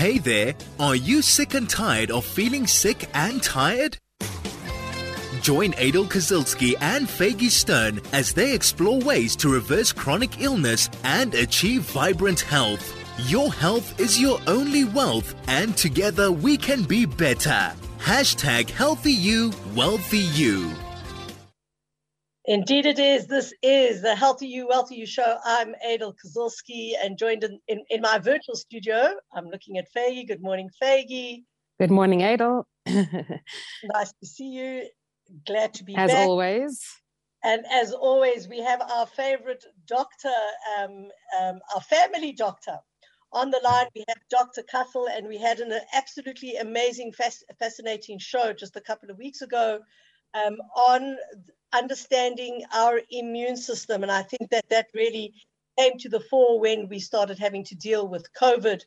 Hey there, are you sick and tired of feeling sick and tired? Join Adel Kazilski and Faggy Stern as they explore ways to reverse chronic illness and achieve vibrant health. Your health is your only wealth, and together we can be better. Hashtag healthy you, wealthy you. Indeed, it is. This is the Healthy You, Wealthy You show. I'm Adel Kozulski and joined in, in, in, my virtual studio. I'm looking at Faggy. Good morning, Faggy. Good morning, Adel. nice to see you. Glad to be as back. always. And as always, we have our favorite doctor, um, um, our family doctor. On the line, we have Dr. Kussel, and we had an absolutely amazing, fascinating show just a couple of weeks ago um, on understanding our immune system. And I think that that really came to the fore when we started having to deal with COVID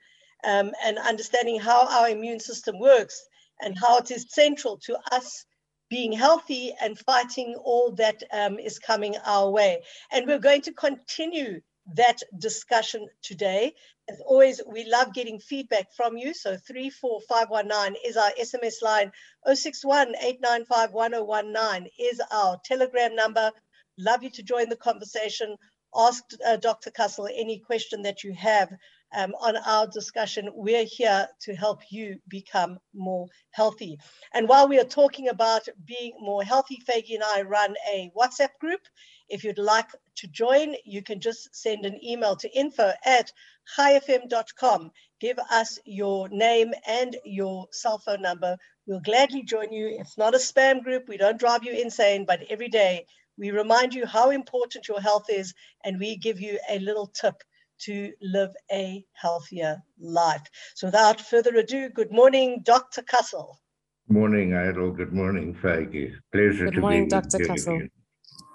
um, and understanding how our immune system works and how it is central to us being healthy and fighting all that um, is coming our way. And we're going to continue that discussion today. As always, we love getting feedback from you. So 34519 is our SMS line. 061 895 is our telegram number. Love you to join the conversation. Ask uh, Dr. Kussel any question that you have um, on our discussion. We're here to help you become more healthy. And while we are talking about being more healthy, Faggy and I run a WhatsApp group. If you'd like to join, you can just send an email to info at chaifm.com. Give us your name and your cell phone number. We'll gladly join you. It's not a spam group. We don't drive you insane, but every day we remind you how important your health is and we give you a little tip to live a healthier life. So without further ado, good morning, Dr. Kussel. Morning, Idle. Good morning, Faggy. Pleasure good to morning, be Dr. with Kussel. you.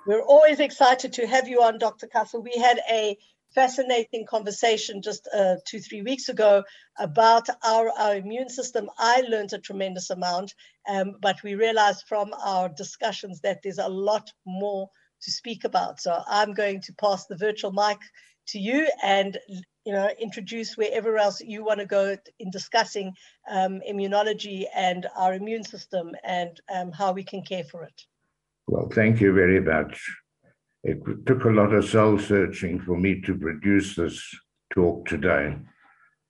We're always excited to have you on, Dr. Kussel. We had a fascinating conversation just uh, two, three weeks ago about our, our immune system. I learned a tremendous amount, um, but we realized from our discussions that there's a lot more to speak about. So I'm going to pass the virtual mic to you and you know introduce wherever else you want to go in discussing um, immunology and our immune system and um, how we can care for it. Well, thank you very much. It took a lot of soul searching for me to produce this talk today.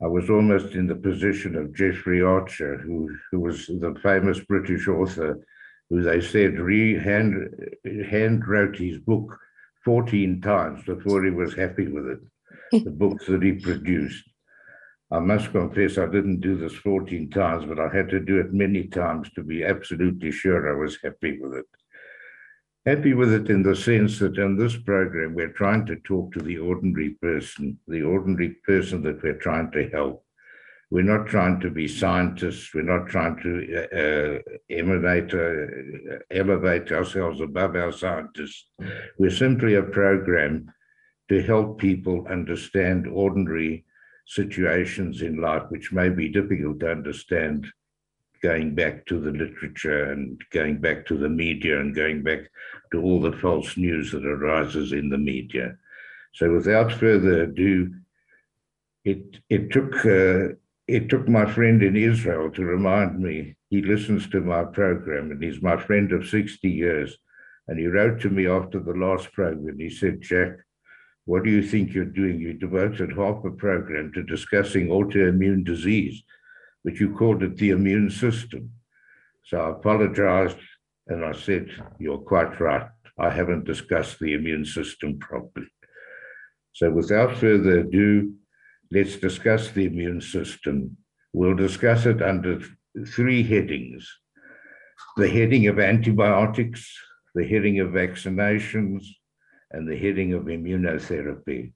I was almost in the position of Jeffrey Archer, who, who was the famous British author, who they said re hand, hand wrote his book 14 times before he was happy with it, the books that he produced. I must confess I didn't do this 14 times, but I had to do it many times to be absolutely sure I was happy with it. Happy with it in the sense that in this program, we're trying to talk to the ordinary person, the ordinary person that we're trying to help. We're not trying to be scientists. We're not trying to uh, uh, uh, elevate ourselves above our scientists. We're simply a program to help people understand ordinary situations in life, which may be difficult to understand going back to the literature and going back to the media and going back to all the false news that arises in the media. So without further ado, it, it took uh, it took my friend in Israel to remind me he listens to my program and he's my friend of 60 years. And he wrote to me after the last program. He said, Jack, what do you think you're doing? You devoted half a program to discussing autoimmune disease, but you called it the immune system. So I apologized and I said, You're quite right. I haven't discussed the immune system properly. So without further ado, let's discuss the immune system. We'll discuss it under three headings the heading of antibiotics, the heading of vaccinations, and the heading of immunotherapy.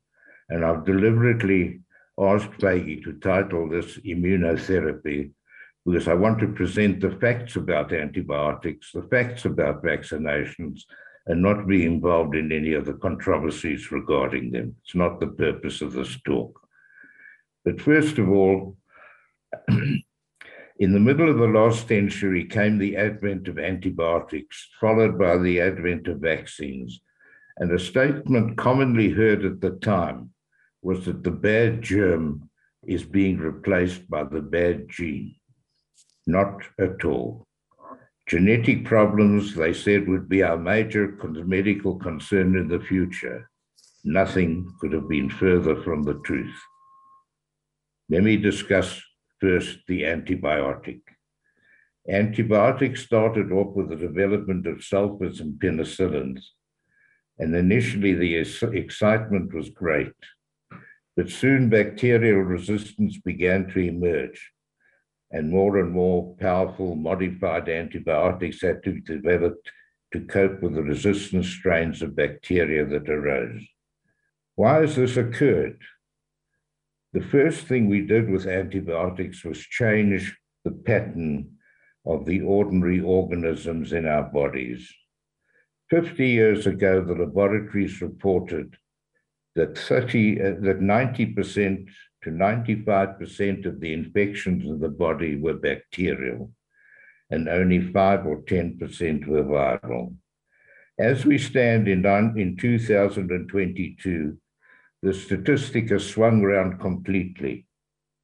And I've deliberately asked Peggy to title this immunotherapy because I want to present the facts about antibiotics, the facts about vaccinations, and not be involved in any of the controversies regarding them. It's not the purpose of this talk. But first of all, in the middle of the last century came the advent of antibiotics, followed by the advent of vaccines. And a statement commonly heard at the time was that the bad germ is being replaced by the bad gene. Not at all. Genetic problems, they said, would be our major medical concern in the future. Nothing could have been further from the truth. Let me discuss first the antibiotic. Antibiotics started off with the development of sulfates and penicillins, and initially the excitement was great. But soon bacterial resistance began to emerge, and more and more powerful modified antibiotics had to be developed to cope with the resistant strains of bacteria that arose. Why has this occurred? The first thing we did with antibiotics was change the pattern of the ordinary organisms in our bodies. 50 years ago, the laboratories reported that 30, uh, that 90% to 95% of the infections in the body were bacterial, and only 5 or 10% were viral. As we stand in, in 2022, the statistic has swung around completely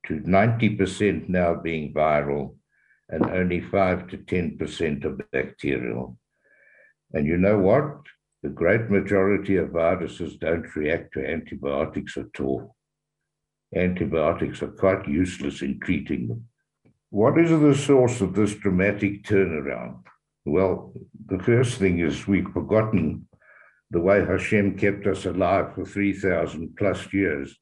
to 90% now being viral and only 5 to 10% of bacterial. And you know what? The great majority of viruses don't react to antibiotics at all. Antibiotics are quite useless in treating them. What is the source of this dramatic turnaround? Well, the first thing is we've forgotten the way Hashem kept us alive for 3,000 plus years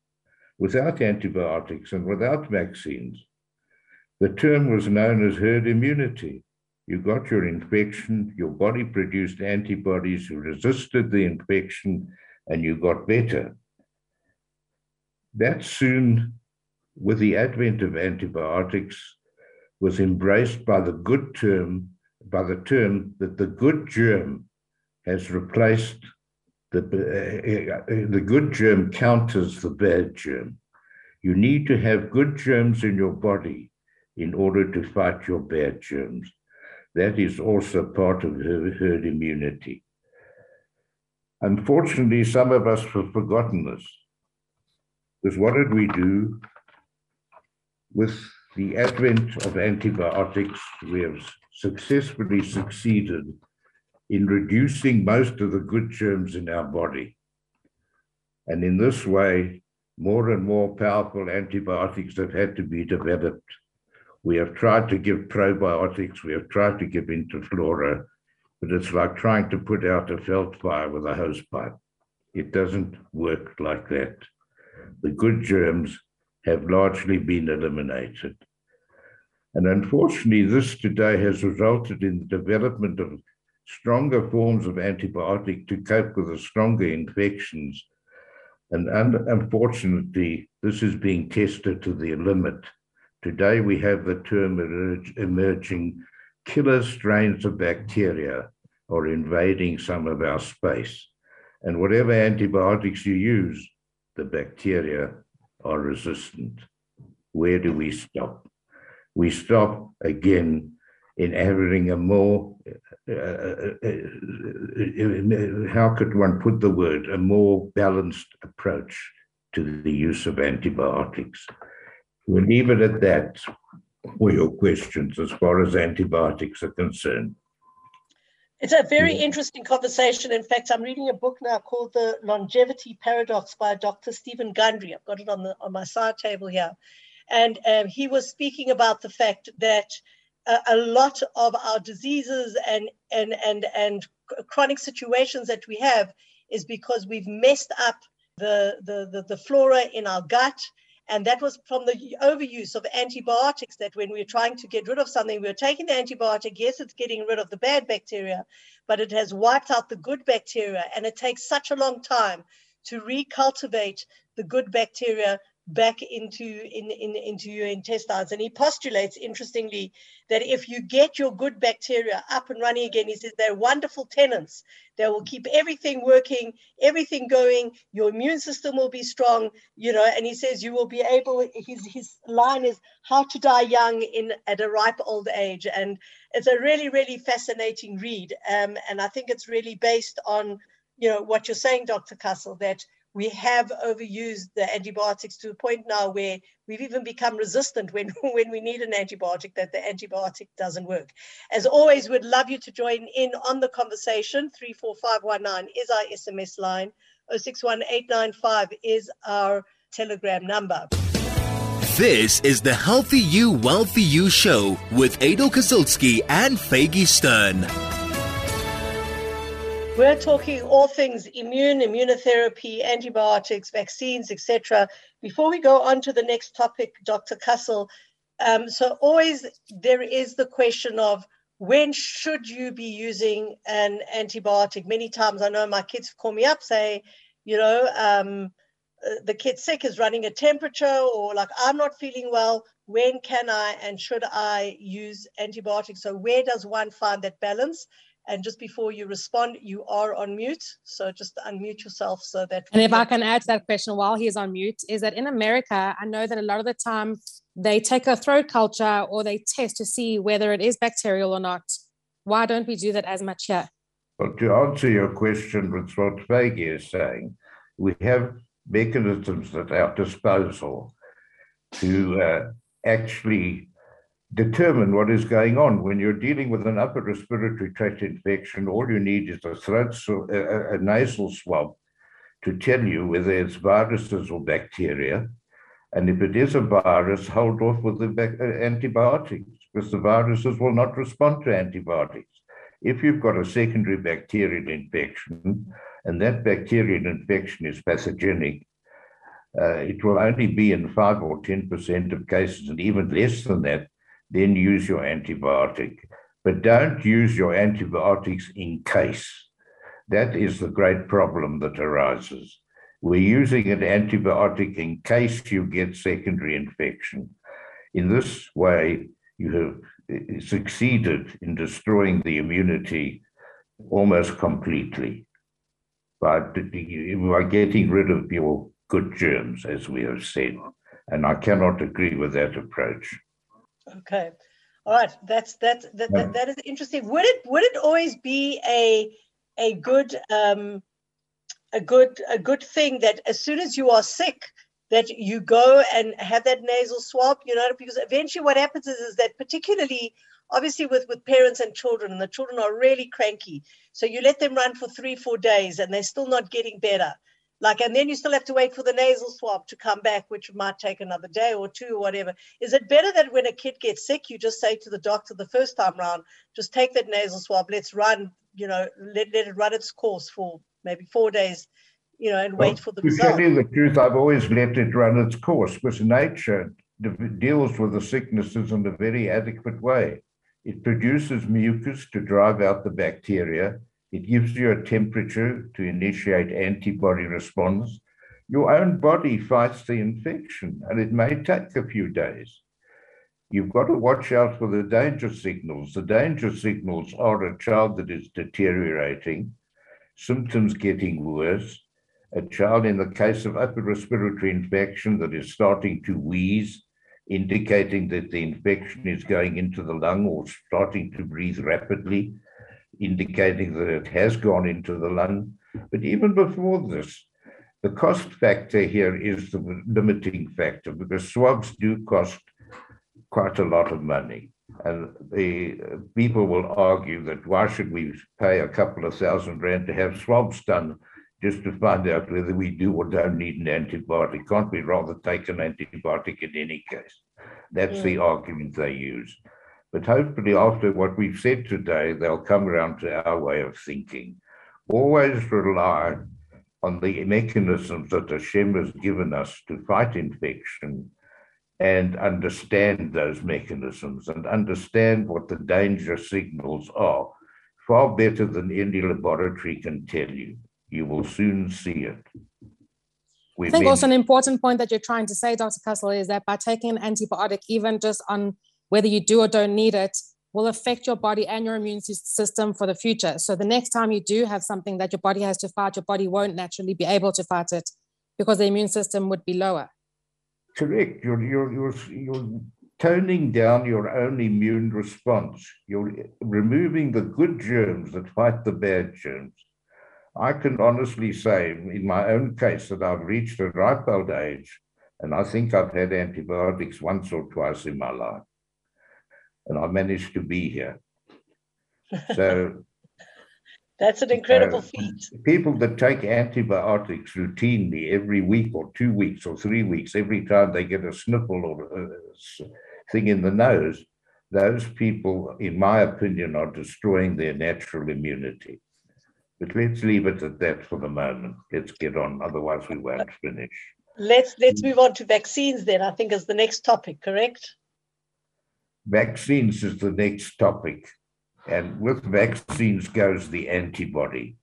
without antibiotics and without vaccines. The term was known as herd immunity. You got your infection, your body produced antibodies, you resisted the infection, and you got better. That soon, with the advent of antibiotics, was embraced by the good term, by the term that the good germ has replaced the, uh, uh, the good germ counters the bad germ. You need to have good germs in your body in order to fight your bad germs. That is also part of herd immunity. Unfortunately, some of us have forgotten this. Because what did we do with the advent of antibiotics? We have successfully succeeded in reducing most of the good germs in our body. And in this way, more and more powerful antibiotics have had to be developed. We have tried to give probiotics, we have tried to give Inteflora, but it's like trying to put out a veld fire with a hose pipe. It doesn't work like that. The good germs have largely been eliminated. And unfortunately, this today has resulted in the development of stronger forms of antibiotic to cope with the stronger infections. And unfortunately, this is being tested to the limit. Today, we have the term emerging killer strains of bacteria are invading some of our space. And whatever antibiotics you use, the bacteria are resistant. Where do we stop? We stop again in having a more, uh, uh, uh, how could one put the word, a more balanced approach to the use of antibiotics. We'll leave it at that for your questions as far as antibiotics are concerned. It's a very interesting conversation. In fact, I'm reading a book now called The Longevity Paradox by Dr. Steven Gundry. I've got it on, the, on my side table here. And um, he was speaking about the fact that a, a lot of our diseases and, and, and, and chronic situations that we have is because we've messed up the, the, the, the flora in our gut. And that was from the overuse of antibiotics that when we we're trying to get rid of something, we we're taking the antibiotic. Yes, it's getting rid of the bad bacteria, but it has wiped out the good bacteria. And it takes such a long time to recultivate the good bacteria back into in, in, into your intestines. And he postulates, interestingly, that if you get your good bacteria up and running again, he says they're wonderful tenants. They will keep everything working, everything going. Your immune system will be strong, you know. And he says you will be able. His his line is how to die young in at a ripe old age, and it's a really really fascinating read. Um, and I think it's really based on you know what you're saying, Dr. Castle, that we have overused the antibiotics to the point now where we've even become resistant when, when we need an antibiotic, that the antibiotic doesn't work. As always, we'd love you to join in on the conversation. 34519 is our SMS line. 061895 is our telegram number. This is the Healthy You, Wealthy You show with Adel Kazilsky and Faggy Stern. We're talking all things immune, immunotherapy, antibiotics, vaccines, etc. Before we go on to the next topic, Dr. Kassel, um, so always there is the question of when should you be using an antibiotic? Many times I know my kids call me up, say, you know, um, uh, the kid sick is running a temperature, or like I'm not feeling well. When can I and should I use antibiotics? So where does one find that balance? And just before you respond, you are on mute. So just unmute yourself so that. And if I can add to that question while he's on mute, is that in America, I know that a lot of the time they take a throat culture or they test to see whether it is bacterial or not. Why don't we do that as much here? Well, to answer your question with what Faggy is saying, we have mechanisms at our disposal to uh, actually determine what is going on. When you're dealing with an upper respiratory tract infection, all you need is a throat, a, a nasal swab to tell you whether it's viruses or bacteria. And if it is a virus, hold off with the uh, antibiotics because the viruses will not respond to antibiotics. If you've got a secondary bacterial infection and that bacterial infection is pathogenic, uh, it will only be in 5 or 10% of cases, and even less than that, then use your antibiotic. But don't use your antibiotics in case. That is the great problem that arises. We're using an antibiotic in case you get secondary infection. In this way, you have eh, succeeded in destroying the immunity almost completely by, by getting rid of your good germs, as we have said. And I cannot agree with that approach. Okay. All right. That's that's that, that, that is interesting. Would it would it always be a a good um a good a good thing that as soon as you are sick that you go and have that nasal swab, you know, because eventually what happens is, is that particularly obviously with with parents and children and the children are really cranky so you let them run for three four days and they're still not getting better like and then you still have to wait for the nasal swab to come back which might take another day or two or whatever. Is it better that when a kid gets sick you just say to the doctor the first time round just take that nasal swab. Let's run you know let, let it run its course for maybe four days you know and well, wait for the to result. tell you the truth i've always let it run its course because nature deals with the sicknesses in a very adequate way. It produces mucus to drive out the bacteria it gives you a temperature to initiate antibody response. Your own body fights the infection, and it may take a few days. You've got to watch out for the danger signals. The danger signals are a child that is deteriorating, symptoms getting worse, a child in the case of upper respiratory infection that is starting to wheeze, indicating that the infection is going into the lung or starting to breathe rapidly, indicating that it has gone into the lung. But even before this, the cost factor here is the limiting factor because swabs do cost quite a lot of money. And the people will argue that why should we pay a couple of thousand rand to have swabs done just to find out whether we do or don't need an antibiotic? Can't we rather take an antibiotic in any case? That's the argument they use. But hopefully, after what we've said today, they'll come around to our way of thinking. Always rely on the mechanisms that Hashem has given us to fight infection and understand those mechanisms and understand what the danger signals are far better than any laboratory can tell you. You will soon see it. I think also an important point that you're trying to say, Dr. Kassel, is that by taking an antibiotic, even just on whether you do or don't need it will affect your body and your immune system for the future. So the next time you do have something that your body has to fight, your body won't naturally be able to fight it because the immune system would be lower. Correct. You're, you're, you're, you're toning down your own immune response. You're removing the good germs that fight the bad germs. I can honestly say, in my own case, that I've reached a ripe old age, and I think I've had antibiotics once or twice in my life, and I managed to be here. So that's an incredible uh, feat. People that take antibiotics routinely every week or two weeks or three weeks, every time they get a sniffle or a thing in the nose, those people, in my opinion, are destroying their natural immunity. But let's leave it at that for the moment. Let's get on, otherwise we won't finish. Let's let's move on to vaccines then. I think is the next topic, correct? Vaccines is the next topic. And with vaccines goes the antibody.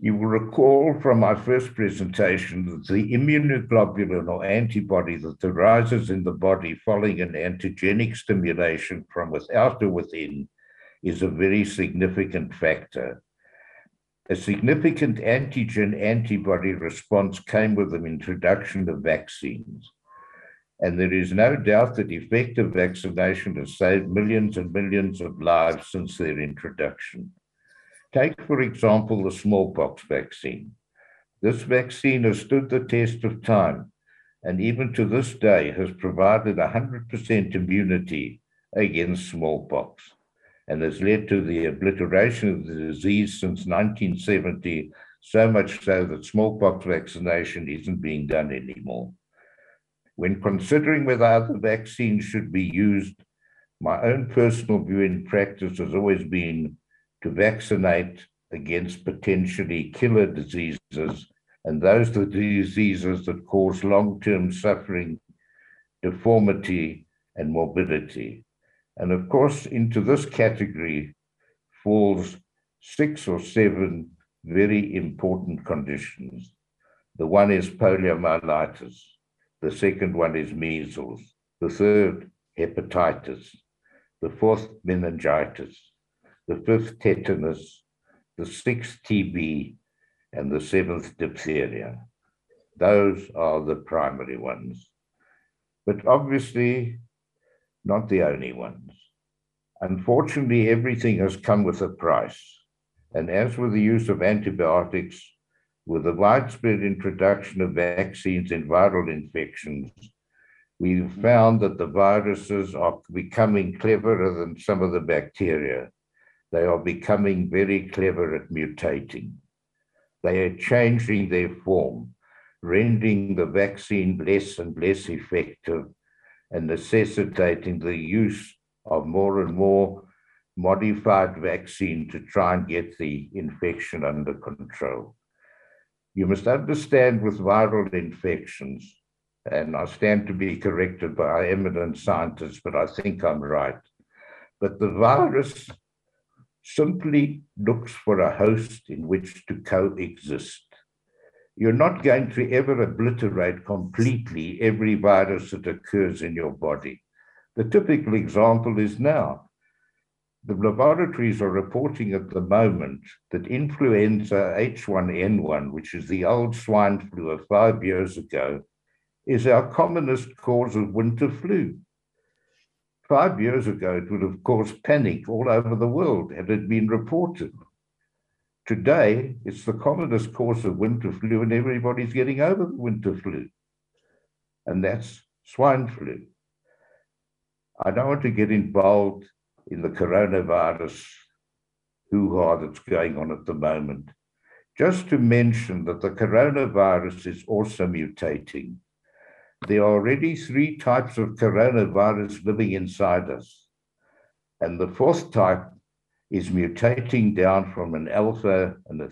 You will recall from my first presentation that the immunoglobulin or antibody that arises in the body following an antigenic stimulation from without or within is a very significant factor. A significant antigen antibody response came with the introduction of vaccines. And there is no doubt that effective vaccination has saved millions and millions of lives since their introduction. Take, for example, the smallpox vaccine. This vaccine has stood the test of time and even to this day has provided 100% immunity against smallpox and has led to the obliteration of the disease since 1970, so much so that smallpox vaccination isn't being done anymore. When considering whether other vaccines should be used, my own personal view in practice has always been to vaccinate against potentially killer diseases and those diseases that cause long-term suffering, deformity, and morbidity. And of course, into this category falls six or seven very important conditions. The one is poliomyelitis. The second one is measles. The third, hepatitis. The fourth, meningitis. The fifth, tetanus. The sixth, TB. And the seventh, diphtheria. Those are the primary ones. But obviously, not the only ones. Unfortunately, everything has come with a price. And as with the use of antibiotics, with the widespread introduction of vaccines in viral infections, we've found that the viruses are becoming cleverer than some of the bacteria. They are becoming very clever at mutating. They are changing their form, rendering the vaccine less and less effective and necessitating the use of more and more modified vaccine to try and get the infection under control. You must understand with viral infections, and I stand to be corrected by eminent scientists, but I think I'm right. But the virus simply looks for a host in which to coexist. You're not going to ever obliterate completely every virus that occurs in your body. The typical example is now the laboratories are reporting at the moment that influenza H1N1, which is the old swine flu of five years ago, is our commonest cause of winter flu. Five years ago, it would have caused panic all over the world had it been reported. Today, it's the commonest cause of winter flu, and everybody's getting over the winter flu. And that's swine flu. I don't want to get involved in the coronavirus hoo-ha that's going on at the moment. Just to mention that the coronavirus is also mutating. There are already three types of coronavirus living inside us. And the fourth type is mutating down from an alpha and a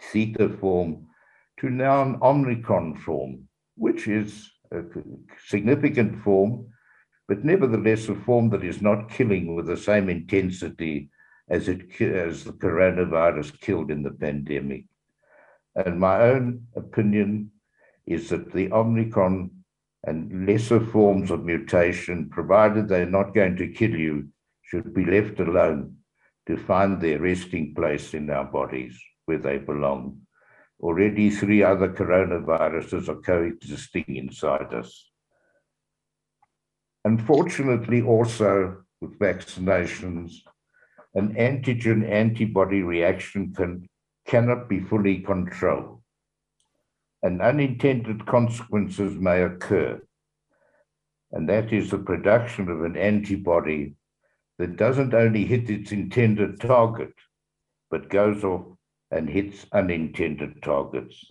theta form to now an omicron form, which is a significant form but nevertheless a form that is not killing with the same intensity as it as the coronavirus killed in the pandemic. And my own opinion is that the Omicron and lesser forms of mutation, provided they're not going to kill you, should be left alone to find their resting place in our bodies where they belong. Already, three other coronaviruses are coexisting inside us. Unfortunately, also with vaccinations, an antigen antibody reaction can cannot be fully controlled, and unintended consequences may occur. And that is the production of an antibody that doesn't only hit its intended target, but goes off and hits unintended targets.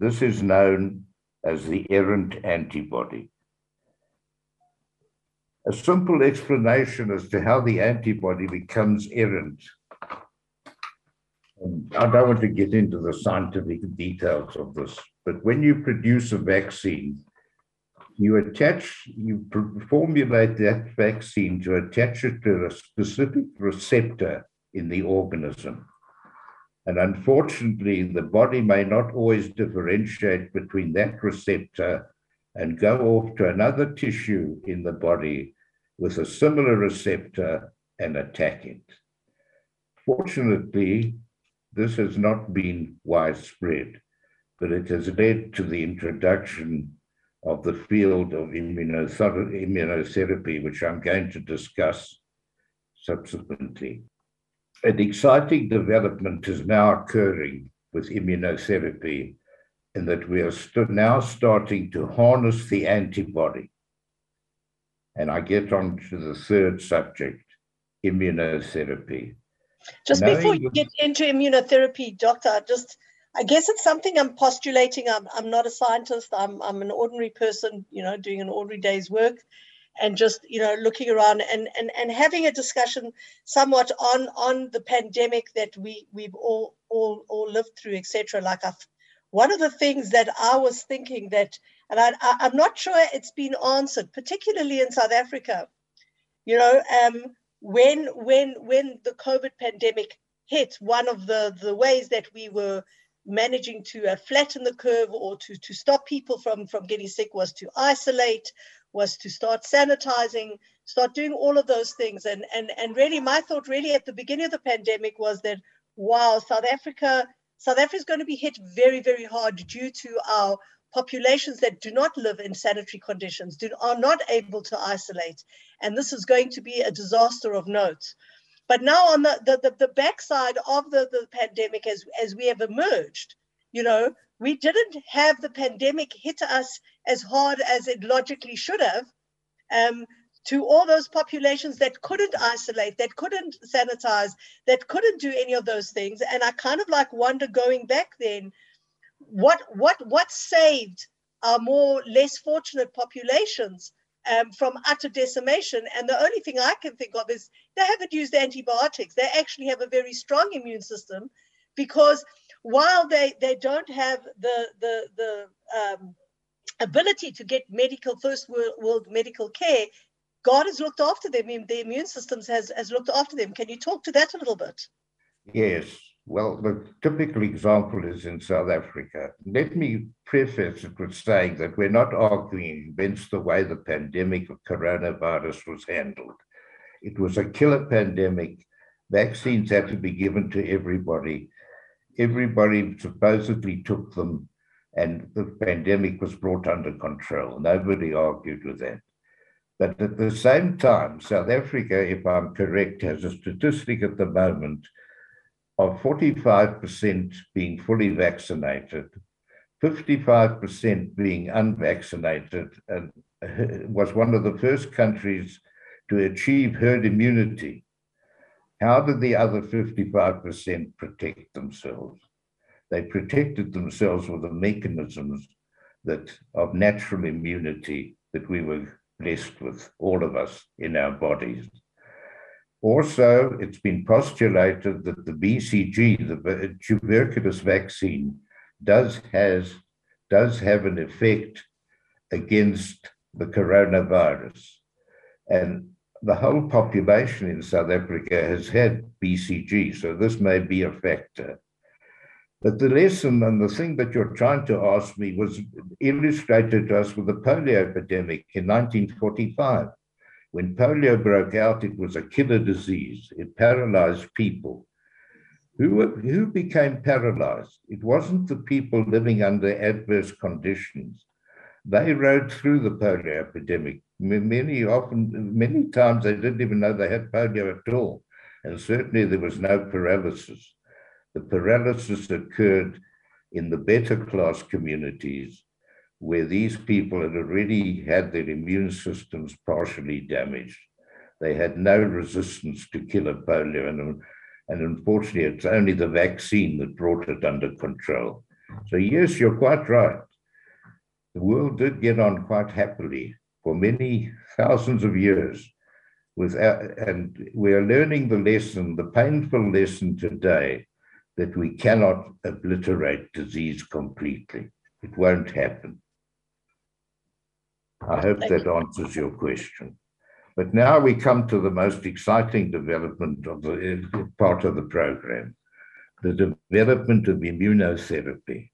This is known as the errant antibody. A simple explanation as to how the antibody becomes errant. And I don't want to get into the scientific details of this, but when you produce a vaccine, you attach, you formulate that vaccine to attach it to a specific receptor in the organism. And unfortunately, the body may not always differentiate between that receptor and go off to another tissue in the body with a similar receptor and attack it. Fortunately, this has not been widespread, but it has led to the introduction of the field of immunotherapy, which I'm going to discuss subsequently. An exciting development is now occurring with immunotherapy in that we are now starting to harness the antibody. And I get on to the third subject immunotherapy. Just Knowing before you get into immunotherapy, Doctor, just I guess it's something I'm postulating. I'm, I'm not a scientist. I'm, I'm an ordinary person, you know, doing an ordinary day's work and just, you know, looking around and, and, and having a discussion somewhat on, on the pandemic that we, we've all, all, all lived through, etc. Like I've, one of the things that I was thinking that, and I, I'm not sure it's been answered, particularly in South Africa, you know, um, when, when, when the COVID pandemic hit, one of the, the ways that we were managing to uh, flatten the curve or to, to stop people from, from getting sick was to isolate, was to start sanitizing, start doing all of those things. And, and, and really, my thought really at the beginning of the pandemic was that, wow, South Africa, South Africa is going to be hit very, very hard due to our populations that do not live in sanitary conditions, do, are not able to isolate. And this is going to be a disaster of note. But now on the, the, the, the backside of the, the pandemic, as, as we have emerged, you know, we didn't have the pandemic hit us as hard as it logically should have. Um, to all those populations that couldn't isolate, that couldn't sanitize, that couldn't do any of those things. And I kind of like wonder going back then, what what what saved our more less fortunate populations um, from utter decimation. And the only thing I can think of is they haven't used antibiotics. They actually have a very strong immune system because while they, they don't have the, the, the um, ability to get medical, first world, world medical care, God has looked after them. The immune systems has, has looked after them. Can you talk to that a little bit? Yes. Well, the typical example is in South Africa. Let me preface it with saying that we're not arguing against the way the pandemic of coronavirus was handled. It was a killer pandemic. Vaccines had to be given to everybody. Everybody supposedly took them, and the pandemic was brought under control. Nobody argued with that. But at the same time, South Africa, if I'm correct, has a statistic at the moment of 45% being fully vaccinated, 55% being unvaccinated, and was one of the first countries to achieve herd immunity. How did the other 55% protect themselves? They protected themselves with the mechanisms that of natural immunity that we were blessed with, all of us in our bodies. Also, it's been postulated that the BCG, the tuberculosis vaccine, does has does have an effect against the coronavirus, and the whole population in South Africa has had BCG, so this may be a factor. But the lesson and the thing that you're trying to ask me was illustrated to us with the polio epidemic in 1945. When polio broke out, it was a killer disease. It paralyzed people. Who, who became paralyzed? It wasn't the people living under adverse conditions. They rode through the polio epidemic. Many often, many times they didn't even know they had polio at all. And certainly there was no paralysis. The paralysis occurred in the better class communities where these people had already had their immune systems partially damaged. They had no resistance to killer polio, and, and unfortunately, it's only the vaccine that brought it under control. So, yes, you're quite right. The world did get on quite happily for many thousands of years. Without, and we are learning the lesson, the painful lesson today, that we cannot obliterate disease completely. It won't happen. I hope that answers your question. But now we come to the most exciting development of the eh, part of the program, the development of immunotherapy.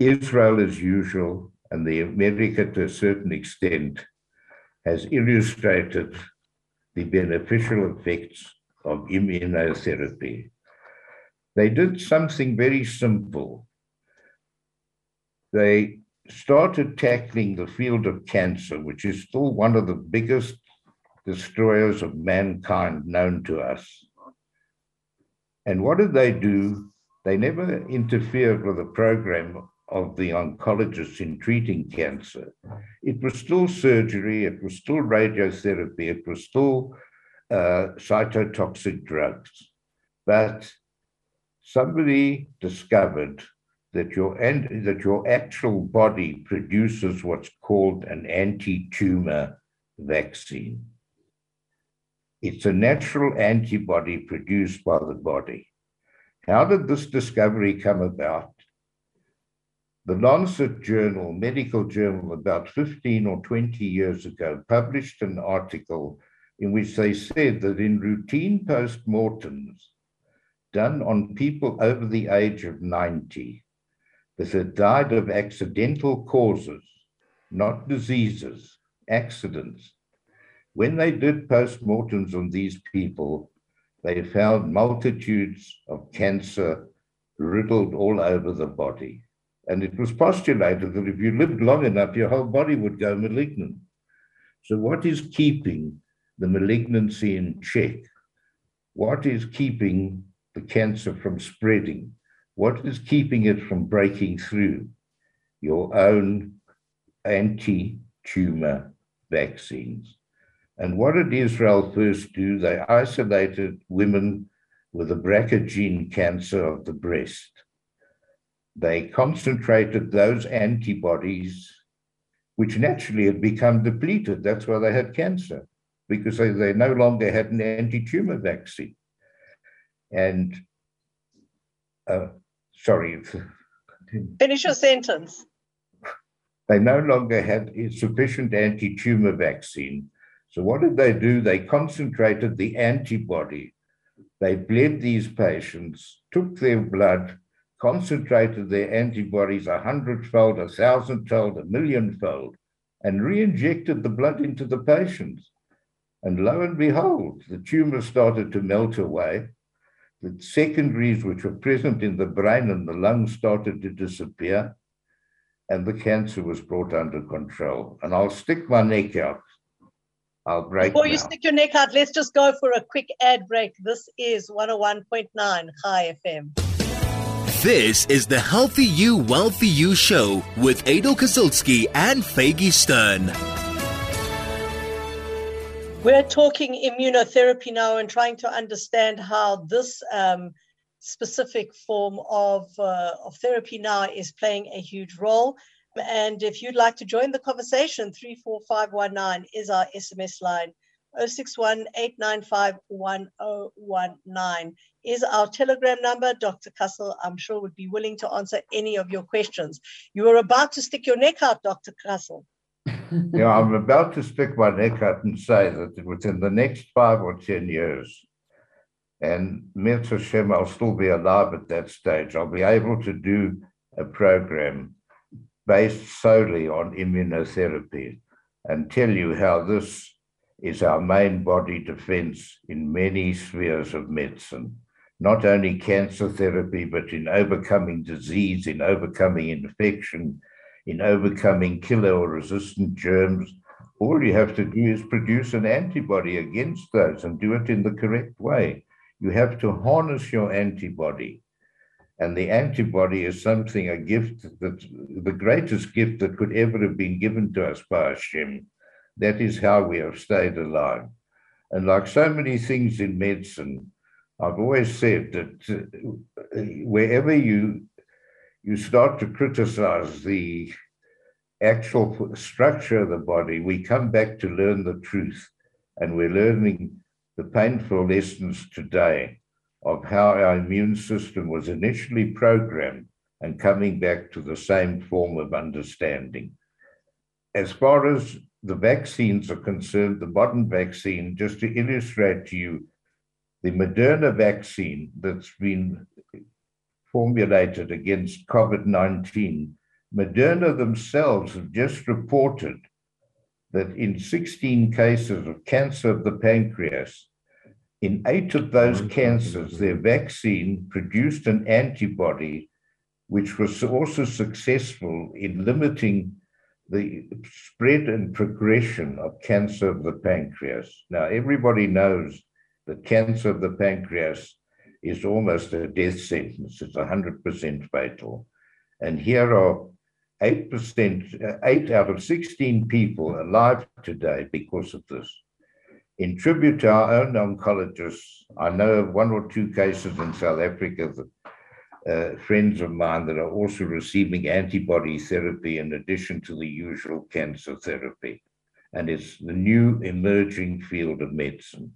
Israel, as usual, and the America to a certain extent, has illustrated the beneficial effects of immunotherapy. They did something very simple. They started tackling the field of cancer, which is still one of the biggest destroyers of mankind known to us. And what did they do? They never interfered with the program of the oncologists in treating cancer. It was still surgery, it was still radiotherapy, it was still uh, cytotoxic drugs. But somebody discovered that your and that your actual body produces what's called an anti-tumor vaccine. It's a natural antibody produced by the body. How did this discovery come about? The Lancet Journal, medical journal, about 15 or 20 years ago, published an article in which they said that in routine post-mortems done on people over the age of 90, that had died of accidental causes, not diseases, accidents. When they did post-mortems on these people, they found multitudes of cancer riddled all over the body. And it was postulated that if you lived long enough, your whole body would go malignant. So, what is keeping the malignancy in check? What is keeping the cancer from spreading? What is keeping it from breaking through? Your own anti tumor vaccines. And what did Israel first do? They isolated women with a BRCA gene cancer of the breast. They concentrated those antibodies, which naturally had become depleted. That's why they had cancer, because they, they no longer had an anti tumor vaccine. And uh, sorry. Finish your sentence. They no longer had sufficient anti tumor vaccine. So, what did they do? They concentrated the antibody. They bled these patients, took their blood, concentrated their antibodies a hundredfold, a thousandfold, a millionfold, and re injected the blood into the patients. And lo and behold, the tumor started to melt away the secondaries which were present in the brain and the lungs started to disappear, and the cancer was brought under control. And I'll stick my neck out. I'll break. Before now. you stick your neck out, let's just go for a quick ad break. This is 101.9 Chai FM. This is the Healthy You, Wealthy You show with Adel Kazilsky and Faggy Stern. We're talking immunotherapy now and trying to understand how this um, specific form of, uh, of therapy now is playing a huge role. And if you'd like to join the conversation, 34519 is our SMS line. 61 is our telegram number. Dr. Kassel, I'm sure, would be willing to answer any of your questions. You were about to stick your neck out, Dr. Kassel you know, I'm about to stick my neck out and say that within the next five or 10 years, and Mirza Hashem, I'll still be alive at that stage, I'll be able to do a program based solely on immunotherapy and tell you how this is our main body defense in many spheres of medicine. Not only cancer therapy, but in overcoming disease, in overcoming infection, in overcoming killer or resistant germs. All you have to do is produce an antibody against those and do it in the correct way. you have to harness your antibody. And the antibody is something, a gift that the greatest gift that could ever have been given to us by Hashem. That is how we have stayed alive. And like so many things in medicine, I've always said that uh, wherever you you start to criticize the actual structure of the body, we come back to learn the truth. And we're learning the painful lessons today of how our immune system was initially programmed and coming back to the same form of understanding. As far as the vaccines are concerned, the modern vaccine, just to illustrate to you, the Moderna vaccine that's been formulated against COVID 19, Moderna themselves have just reported that in 16 cases of cancer of the pancreas, in eight of those mm-hmm. cancers, their vaccine produced an antibody which was also successful in limiting the spread and progression of cancer of the pancreas. Now, everybody knows that cancer of the pancreas is almost a death sentence, it's 100% fatal. And here are 8%, uh, 8 out of 16 people alive today because of this. In tribute to our own oncologists, I know of one or two cases in South Africa that uh, friends of mine that are also receiving antibody therapy in addition to the usual cancer therapy. And it's the new emerging field of medicine.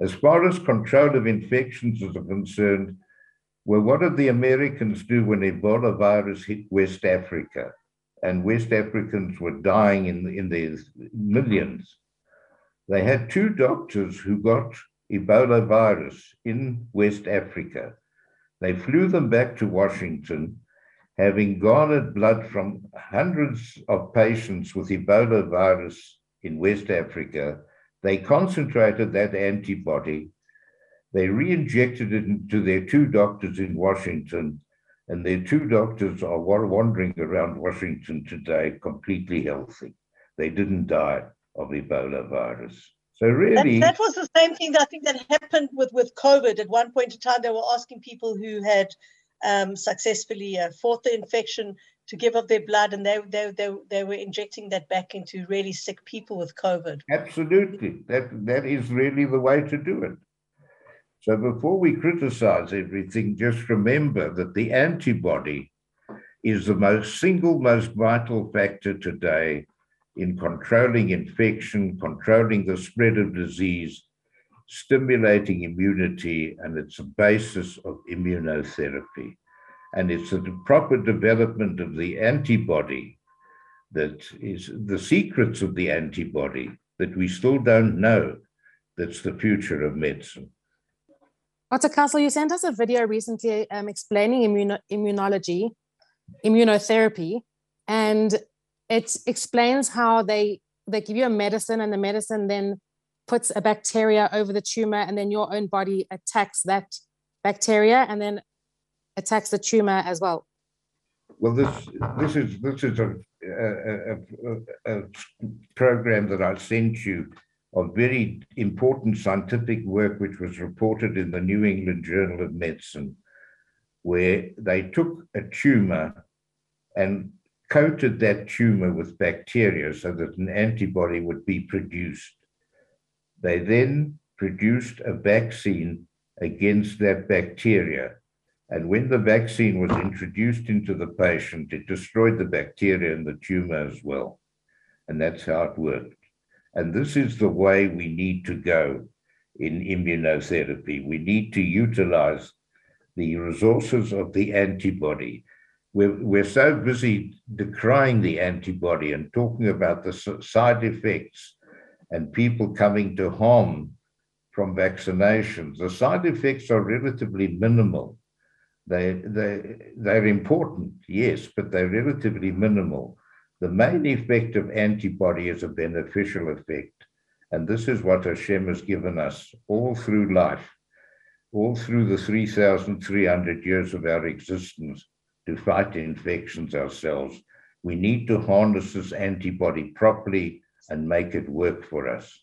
As far as control of infections is concerned, well, what did the Americans do when Ebola virus hit West Africa? And West Africans were dying in, in their millions. They had two doctors who got Ebola virus in West Africa. They flew them back to Washington, having garnered blood from hundreds of patients with Ebola virus in West Africa. They concentrated that antibody they re injected it into their two doctors in Washington, and their two doctors are wandering around Washington today completely healthy. They didn't die of Ebola virus. So really, that, that, was the same thing that I think that happened with with COVID. At one point in time, they were asking people who had um, successfully uh, fought the infection to give up their blood, and they, they they they were injecting that back into really sick people with COVID. Absolutely, that that is really the way to do it. So before we criticize everything, just remember that the antibody is the most single most vital factor today in controlling infection, controlling the spread of disease, stimulating immunity, and it's a basis of immunotherapy. And it's the proper development of the antibody that is the secrets of the antibody that we still don't know that's the future of medicine. Dr. Kussel, you sent us a video recently um, explaining immuno- immunology, immunotherapy, and it explains how they they give you a medicine, and the medicine then puts a bacteria over the tumor, and then your own body attacks that bacteria, and then attacks the tumor as well. Well, this this is this is a, a, a, a program that I sent you of very important scientific work, which was reported in the New England Journal of Medicine, where they took a tumor and coated that tumor with bacteria so that an antibody would be produced. They then produced a vaccine against that bacteria. And when the vaccine was introduced into the patient, it destroyed the bacteria in the tumor as well. And that's how it worked. And this is the way we need to go in immunotherapy. We need to utilize the resources of the antibody. We're, we're so busy decrying the antibody and talking about the side effects and people coming to harm from vaccinations. The side effects are relatively minimal. They, they, they're important, yes, but they're relatively minimal. The main effect of antibody is a beneficial effect. And this is what Hashem has given us all through life, all through the 3,300 years of our existence to fight infections ourselves. We need to harness this antibody properly and make it work for us.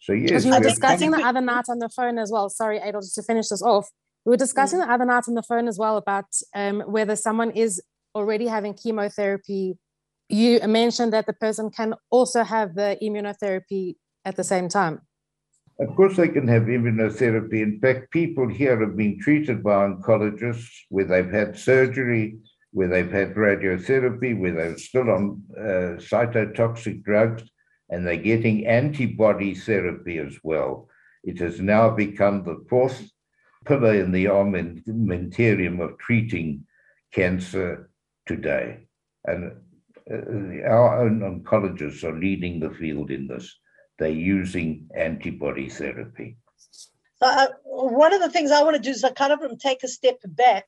So yes, we were discussing the other night on the phone as well. Sorry, Adel, just to finish this off. We were discussing mm-hmm. the other night on the phone as well about um, whether someone is already having chemotherapy. You mentioned that the person can also have the immunotherapy at the same time. Of course, they can have immunotherapy. In fact, people here have been treated by oncologists where they've had surgery, where they've had radiotherapy, where they're still on uh, cytotoxic drugs, and they're getting antibody therapy as well. It has now become the fourth pillar in the armamentarium of treating cancer today. And uh, our own oncologists are leading the field in this they're using antibody therapy. Uh, one of the things I want to do is I kind of take a step back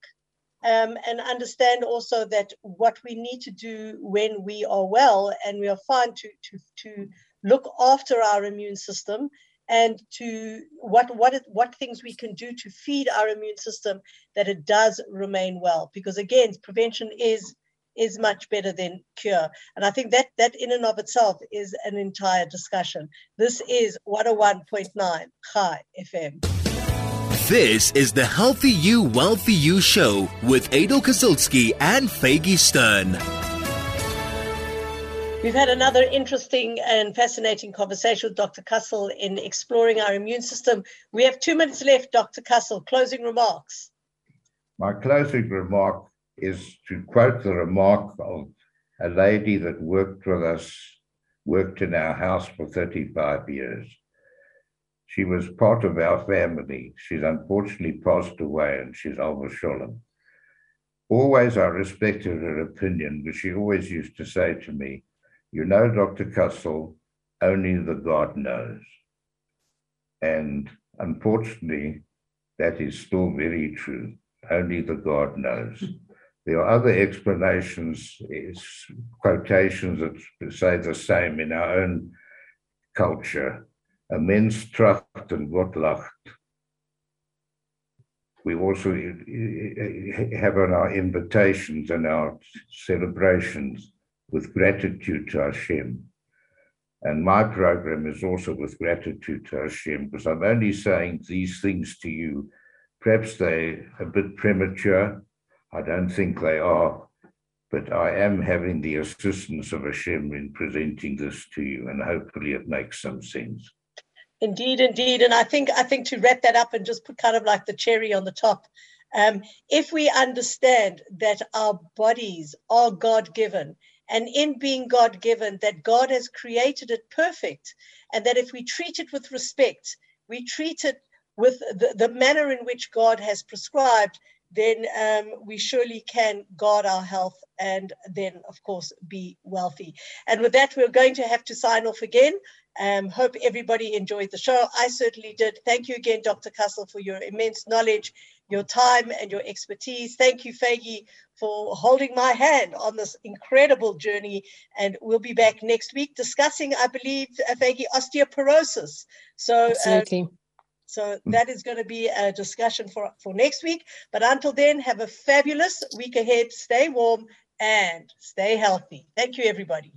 um, and understand also that what we need to do when we are well and we are fine to, to, to look after our immune system and to what what it, what things we can do to feed our immune system that it does remain well because again prevention is is much better than cure. And I think that that in and of itself is an entire discussion. This is 101.9 Chai FM. This is the Healthy You, Wealthy You show with Adel Kazilsky and Faggy Stern. We've had another interesting and fascinating conversation with Dr. Kussel in exploring our immune system. We have two minutes left, Dr. Kussel. Closing remarks. My closing remark is to quote the remark of a lady that worked with us, worked in our house for 35 years. She was part of our family. She's unfortunately passed away and she's Alva Sholem. Always I respected her opinion, but she always used to say to me, You know, Dr. Kussel, only the God knows. And unfortunately, that is still very true. Only the God knows. There are other explanations, quotations that say the same in our own culture. Immense tracht and Gottlacht. We also eh, eh, eh, have on our invitations and our celebrations with gratitude to Hashem. And my program is also with gratitude to Hashem because I'm only saying these things to you. Perhaps they're a bit premature, I don't think they are, but I am having the assistance of Hashem in presenting this to you, and hopefully it makes some sense. Indeed, indeed, and I think I think to wrap that up and just put kind of like the cherry on the top. Um, if we understand that our bodies are God given, and in being God given, that God has created it perfect, and that if we treat it with respect, we treat it with the, the manner in which God has prescribed, then um, we surely can guard our health and then, of course, be wealthy. And with that, we're going to have to sign off again. Um, hope everybody enjoyed the show. I certainly did. Thank you again, Dr. Kussel, for your immense knowledge, your time, and your expertise. Thank you, Faggy, for holding my hand on this incredible journey. And we'll be back next week discussing, I believe, uh, Faggy, osteoporosis. So, uh, Absolutely. So that is going to be a discussion for, for next week. But until then, have a fabulous week ahead. Stay warm and stay healthy. Thank you, everybody.